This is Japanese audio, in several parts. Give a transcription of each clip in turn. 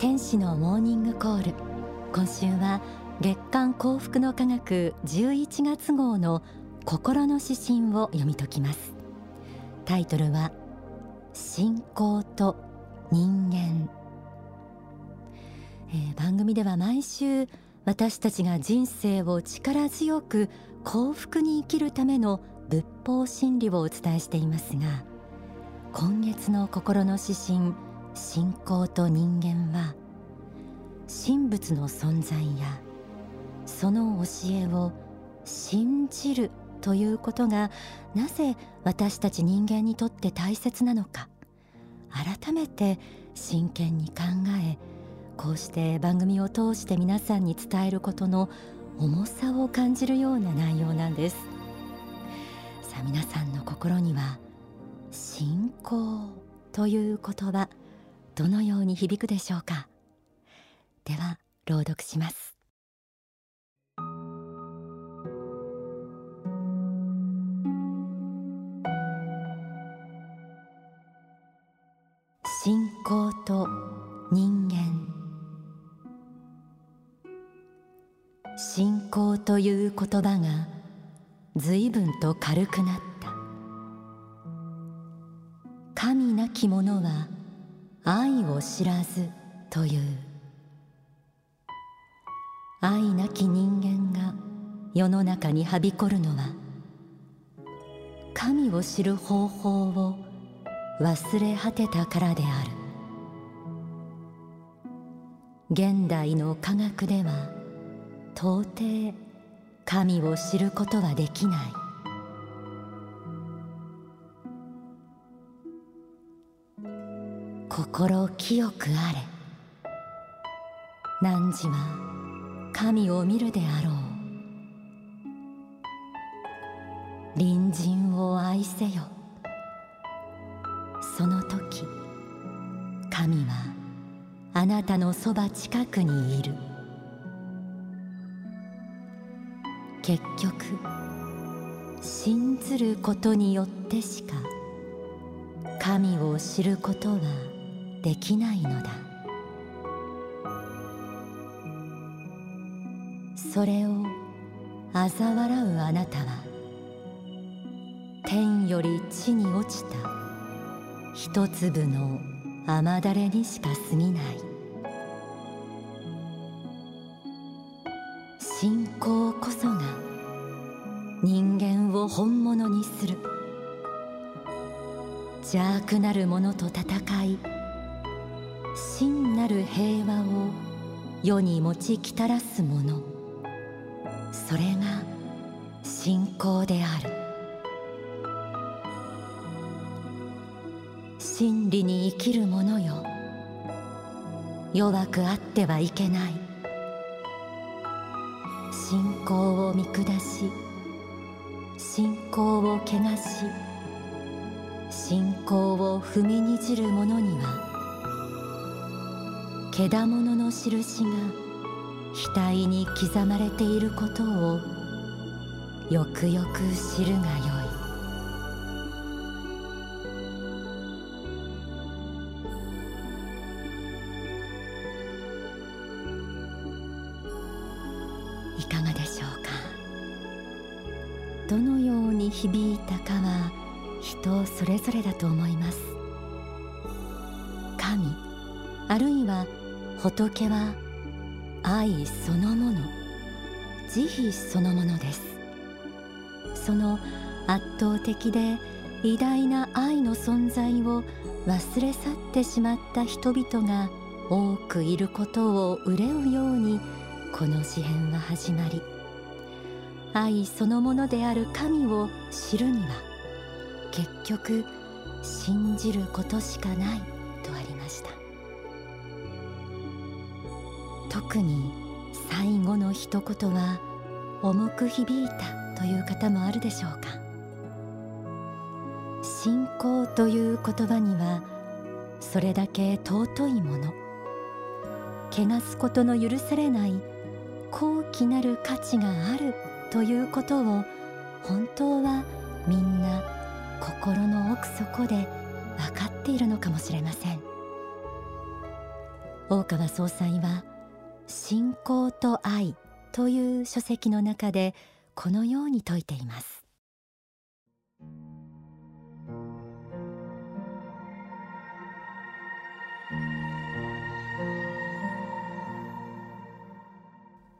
天使のモーニングコール。今週は月刊幸福の科学11月号の心の指針を読み解きます。タイトルは信仰と人間、えー、番組では毎週私たちが人生を力強く幸福に生きるための仏法真理をお伝えしていますが今月の心の指針信仰と人間は神仏の存在やその教えを信じるということがなぜ私たち人間にとって大切なのか改めて真剣に考えこうして番組を通して皆さんに伝えることの重さを感じるような内容なんです。さあ皆さんの心には信仰という言葉どのように響くでしょうか？では朗読します。信仰と人間。信仰という言葉が随分と軽くなった。神なき者は愛を知らずという。愛なき人間が世の中にはびこるのは神を知る方法を忘れ果てたからである。現代の科学では到底神を知ることはできない。心清くあれ。汝は神を見るであろう。隣人を愛せよ。その時神はあなたのそば近くにいる。結局信ずることによってしか神を知ることはできないのだ。それを嘲笑うあなたは天より地に落ちた一粒の雨だれにしか過ぎない。信仰こそが人間を本物にする。邪悪なる者と戦いる平和を世に持ちきたらすもの。それが信仰である。真理に生きる者よ。弱くあってはいけない。信仰を見下し信仰を汚し信仰を踏みにじる者には獣の印が額に刻まれていることをよくよく知るがよい。いかがでしょうか？どのように響いたかは人それぞれだと思います。神あるいは仏は愛そのもの。慈悲そのものです。その圧倒的で偉大な愛の存在を忘れ去ってしまった人々が多くいることを憂うようにこの詩篇は始まり。愛そのものである神を知るには結局信じることしかないとありました。特に最後の一言は重く響いたという方もあるでしょうか。信仰という言葉にはそれだけ尊いもの。汚すことの許されない高貴なる価値があるということを本当はみんな心の奥底で分かっているのかもしれません。大川総裁は信仰と愛という書籍の中でこのように説いています。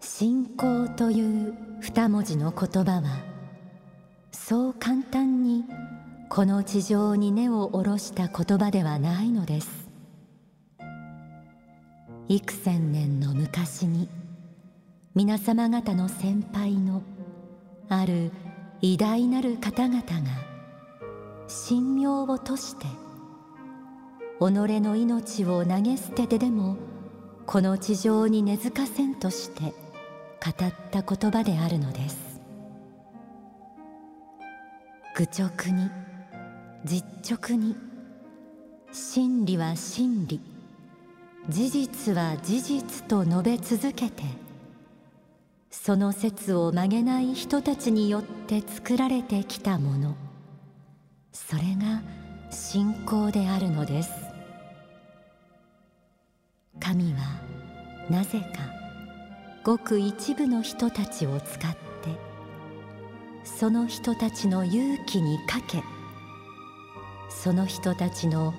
信仰という二文字の言葉はそう簡単にこの地上に根を下ろした言葉ではないのです。幾千年の昔に皆様方の先輩のある偉大なる方々が神妙を賭して己の命を投げ捨ててでもこの地上に根付かせんとして語った言葉であるのです。愚直に実直に真理は真理。事実は事実と述べ続けてその説を曲げない人たちによって作られてきたもの。それが信仰であるのです。神はなぜかごく一部の人たちを使ってその人たちの勇気にかけその人たちの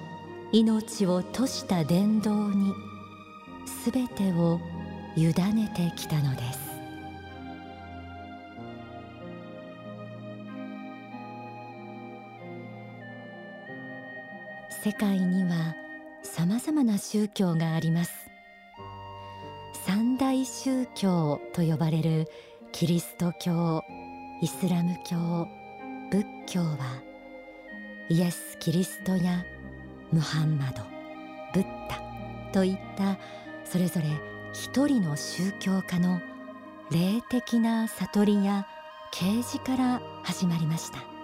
命を賭した伝道にすべてを委ねてきたのです。世界にはさまざまな宗教があります。三大宗教と呼ばれるキリスト教イスラム教仏教はイエス・キリストやムハンマドブッダといったそれぞれ一人の宗教家の霊的な悟りや啓示から始まりました。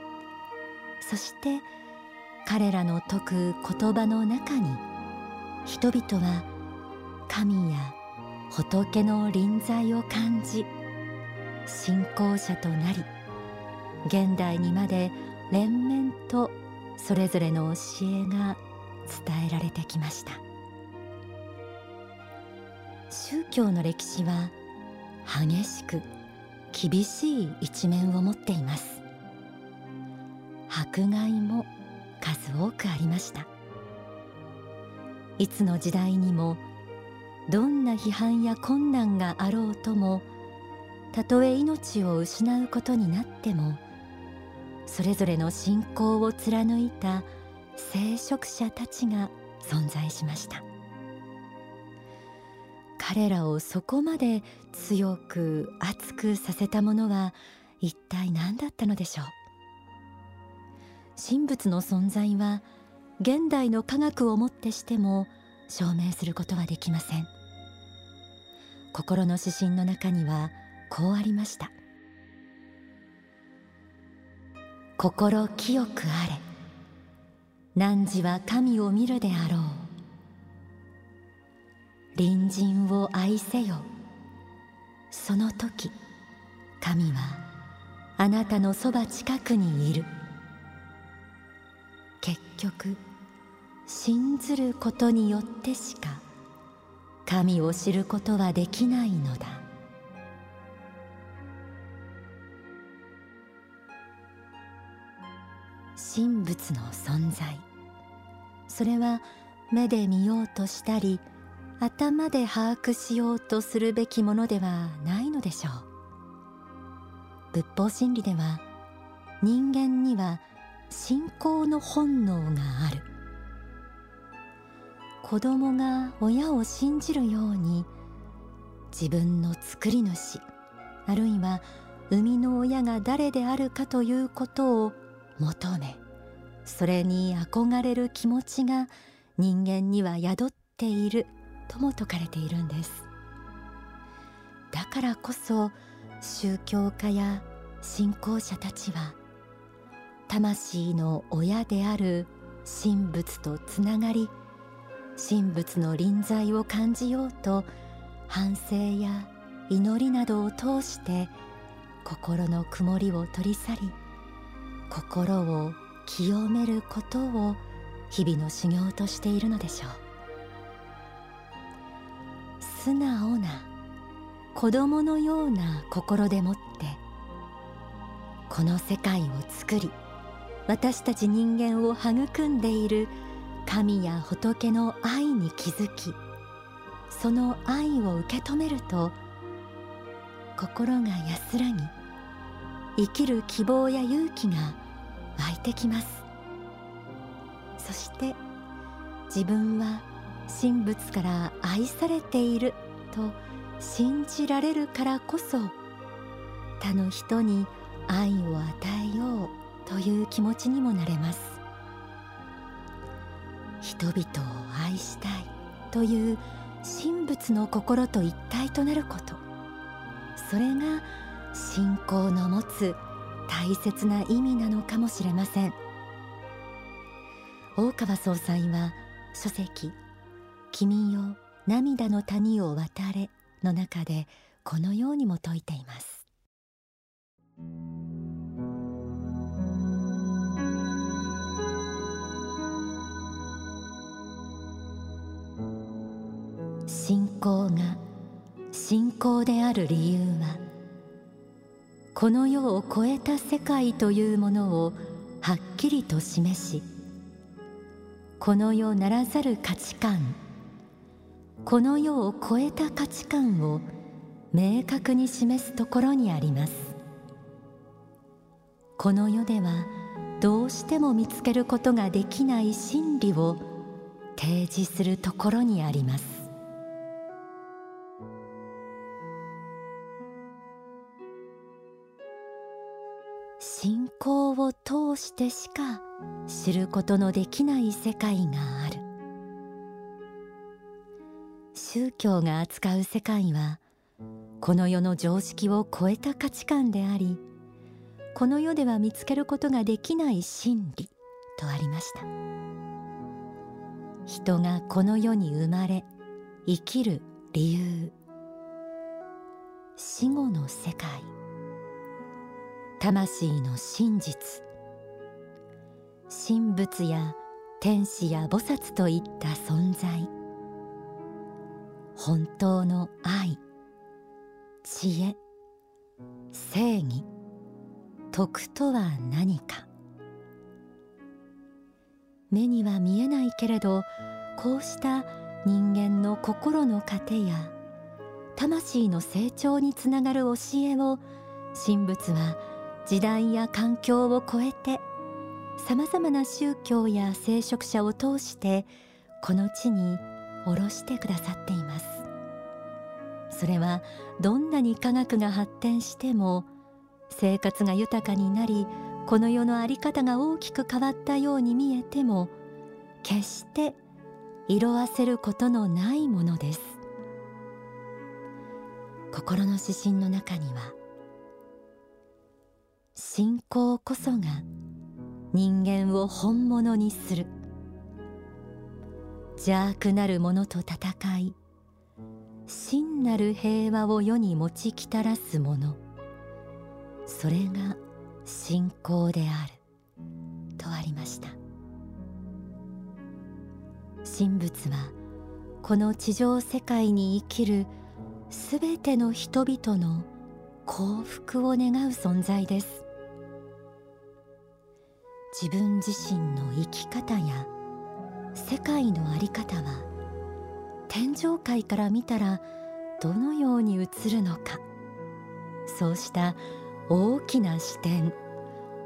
そして彼らの説く言葉の中に人々は神や仏の臨在を感じ信仰者となり現代にまで連綿とそれぞれの教えが伝えられてきました。宗教の歴史は激しく厳しい一面を持っています。迫害も数多くありました。いつの時代にもどんな批判や困難があろうともたとえ命を失うことになってもそれぞれの信仰を貫いた聖職者たちが存在しました。彼らをそこまで強く熱くさせたものは一体何だったのでしょう。神仏の存在は現代の科学をもってしても証明することはできません。心の指針の中にはこうありました。心清くあれ。汝は神を見るであろう。隣人を愛せよ。その時神はあなたのそば近くにいる。結局信ずることによってしか神を知ることはできないのだ。神仏の存在。それは目で見ようとしたり頭で把握しようとするべきものではないのでしょう。仏法真理では人間には信仰の本能がある。子供が親を信じるように自分の作り主あるいは生みの親が誰であるかということを求めそれに憧れる気持ちが人間には宿っているとも説かれているんです。だからこそ宗教家や信仰者たちは魂の親である神仏とつながり神仏の臨在を感じようと反省や祈りなどを通して心の曇りを取り去り心を清めることを日々の修行としているのでしょう。素直な子供のような心でもってこの世界を作り私たち人間を育んでいる神や仏の愛に気づきその愛を受け止めると心が安らぎ生きる希望や勇気が湧いてきます。そして自分は神仏から愛されていると信じられるからこそ他の人に愛を与えようという気持ちにもなれます。人々を愛したいという神仏の心と一体となること。それが信仰の持つ大切な意味なのかもしれません。大川総裁は書籍君よ涙の谷を渡れの中でこのようにも説いています。信仰が信仰である理由はこの世を超えた世界というものをはっきりと示しこの世ならざる価値観この世を超えた価値観を明確に示すところにあります。この世ではどうしても見つけることができない真理を提示するところにあります。通してしか知ることのできない世界がある。宗教が扱う世界はこの世の常識を超えた価値観でありこの世では見つけることができない真理とありました。人がこの世に生まれ生きる理由。死後の世界。魂の真実。神仏や天使や菩薩といった存在。本当の愛知恵正義徳とは何か。目には見えないけれどこうした人間の心の糧や魂の成長につながる教えを神仏は時代や環境を超えてさまざまな宗教や聖職者を通してこの地に下ろしてくださっています。それはどんなに科学が発展しても生活が豊かになりこの世の在り方が大きく変わったように見えても決して色あせることのないものです。心の指針の中には信仰こそが人間を本物にする。邪悪なる者と戦い真なる平和を世に持ちきたらすもの。それが信仰である。とありました。神仏はこの地上世界に生きるすべての人々の幸福を願う存在です。自分自身の生き方や世界の在り方は天上界から見たらどのように映るのか。そうした大きな視点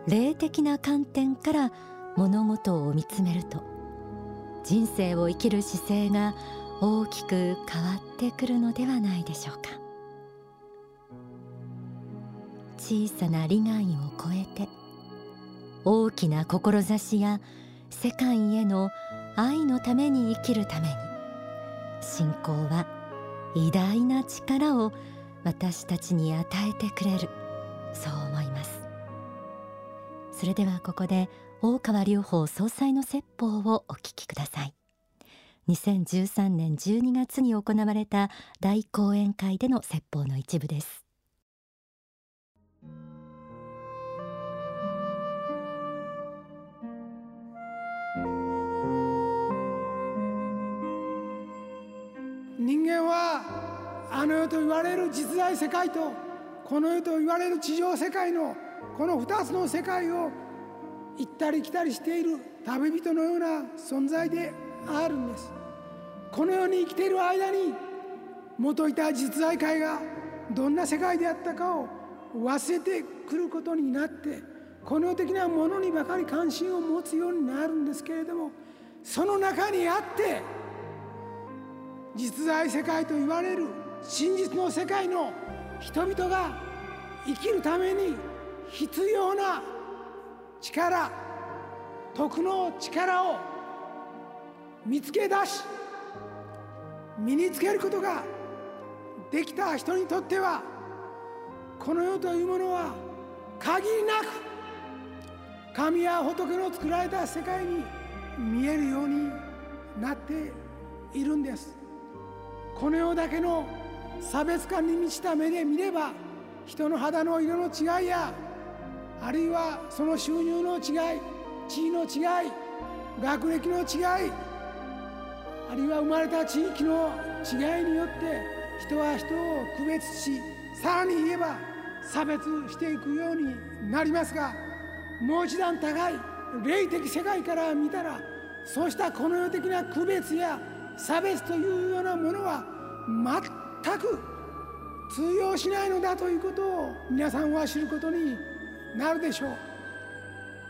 霊的な観点から物事を見つめると人生を生きる姿勢が大きく変わってくるのではないでしょうか。小さな利害を超えて大きな志や世界への愛のために生きるために。信仰は偉大な力を私たちに与えてくれる。そう思います。それではここで大川隆法総裁の説法をお聞きください。2013年12月に行われた大講演会での説法の一部です。人間はあの世と言われる実在世界とこの世と言われる地上世界のこの2つの世界を行ったり来たりしている旅人のような存在であるんです。この世に生きている間に元いた実在界がどんな世界であったかを忘れてくることになってこの世的なものにばかり関心を持つようになるんですけれどもその中にあって実在世界と言われる真実の世界の人々が生きるために必要な力徳の力を見つけ出し身につけることができた人にとってはこの世というものは限りなく神や仏の作られた世界に見えるようになっているんです。この世だけの差別感に満ちた目で見れば人の肌の色の違いやあるいはその収入の違い地位の違い学歴の違いあるいは生まれた地域の違いによって人は人を区別しさらに言えば差別していくようになりますがもう一段高い霊的世界から見たらそうしたこの世的な区別や差別というようなものは全く通用しないのだということを皆さんは知ることになるでしょ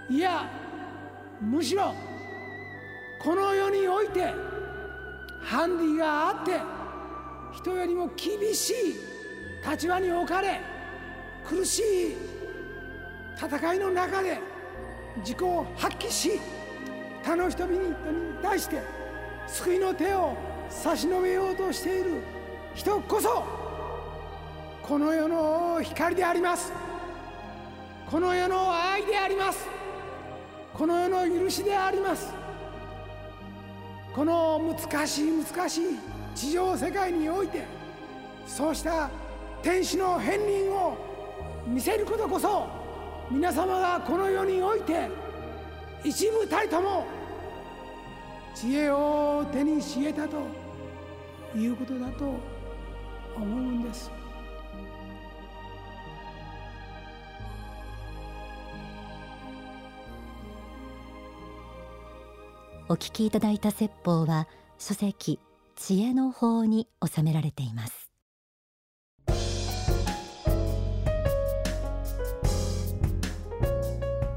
う。いやむしろこの世においてハンディがあって人よりも厳しい立場に置かれ苦しい戦いの中で自己を発揮し他の人々に対して救いの手を差し伸べようとしている。人こそこの世の光であります。この世の愛であります。この世の許しであります。この難しい難しい地上世界においてそうした天使の片鱗を見せることこそ皆様がこの世において一部たりとも知恵を手にし得たということだと思うんです。お聞きいただいた説法は書籍知恵の法に収められています。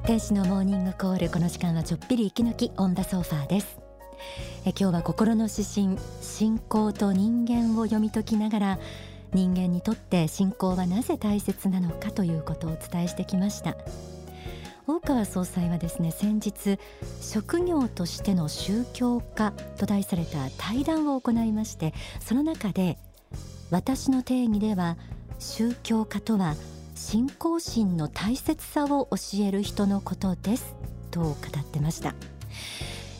天使のモーニングコールこの時間はちょっぴり息抜きオンダソファーです。え今日は心の指針信仰と人間を読み解きながら人間にとって信仰はなぜ大切なのかということをお伝えしてきました。大川総裁はですね先日職業としての宗教家と題された対談を行いましてその中で私の定義では宗教家とは信仰心の大切さを教える人のことですと語ってました、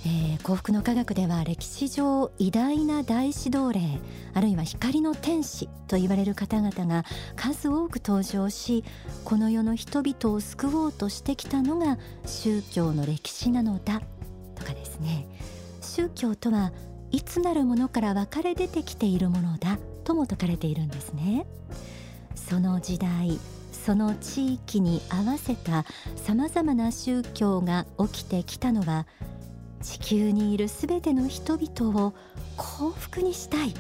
えー、幸福の科学では歴史上偉大な大指導霊あるいは光の天使と言われる方々が数多く登場しこの世の人々を救おうとしてきたのが宗教の歴史なのだとかですね。宗教とはいつなるものから分かれ出てきているものだとも説かれているんですね。その時代その地域に合わせたさまざまな宗教が起きてきたのは地球にいるすべての人々を幸福にしたい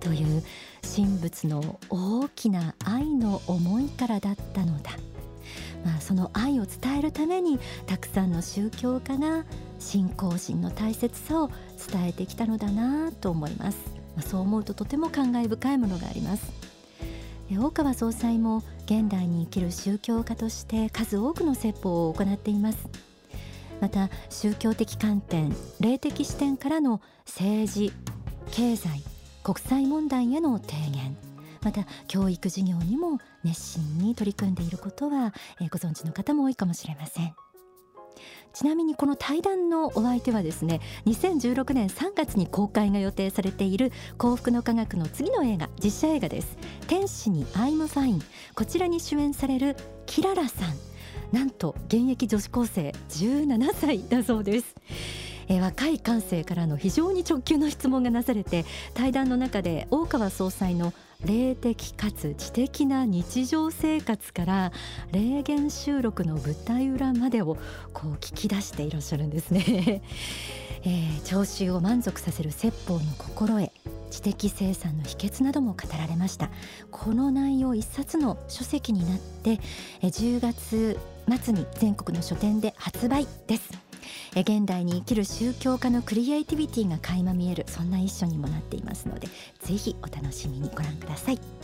という神仏の大きな愛の思いからだったのだ、まあ、その愛を伝えるためにたくさんの宗教家が信仰心の大切さを伝えてきたのだなと思います、ま、そう思うととても感慨深いものがあります。大川総裁も現代に生きる宗教家として数多くの説法を行っています。また宗教的観点霊的視点からの政治経済国際問題への提言。また教育事業にも熱心に取り組んでいることは、えご存知の方も多いかもしれません。ちなみにこの対談のお相手はですね2016年3月に公開が予定されている幸福の科学の次の映画実写映画です。天使にアイムファイン。こちらに主演されるキララさん。なんと現役女子高生17歳だそうです。え若い感性からの非常に直球の質問がなされて対談の中で大川総裁の霊的かつ知的な日常生活から霊言収録の舞台裏までをこう聞き出していらっしゃるんですね、えー、聴衆を満足させる説法の心得知的生産の秘訣なども語られました。この内容一冊の書籍になって10月末に全国の書店で発売です。現代に生きる宗教家のクリエイティビティが垣間見えるそんな一書にもなっていますのでぜひお楽しみにご覧ください。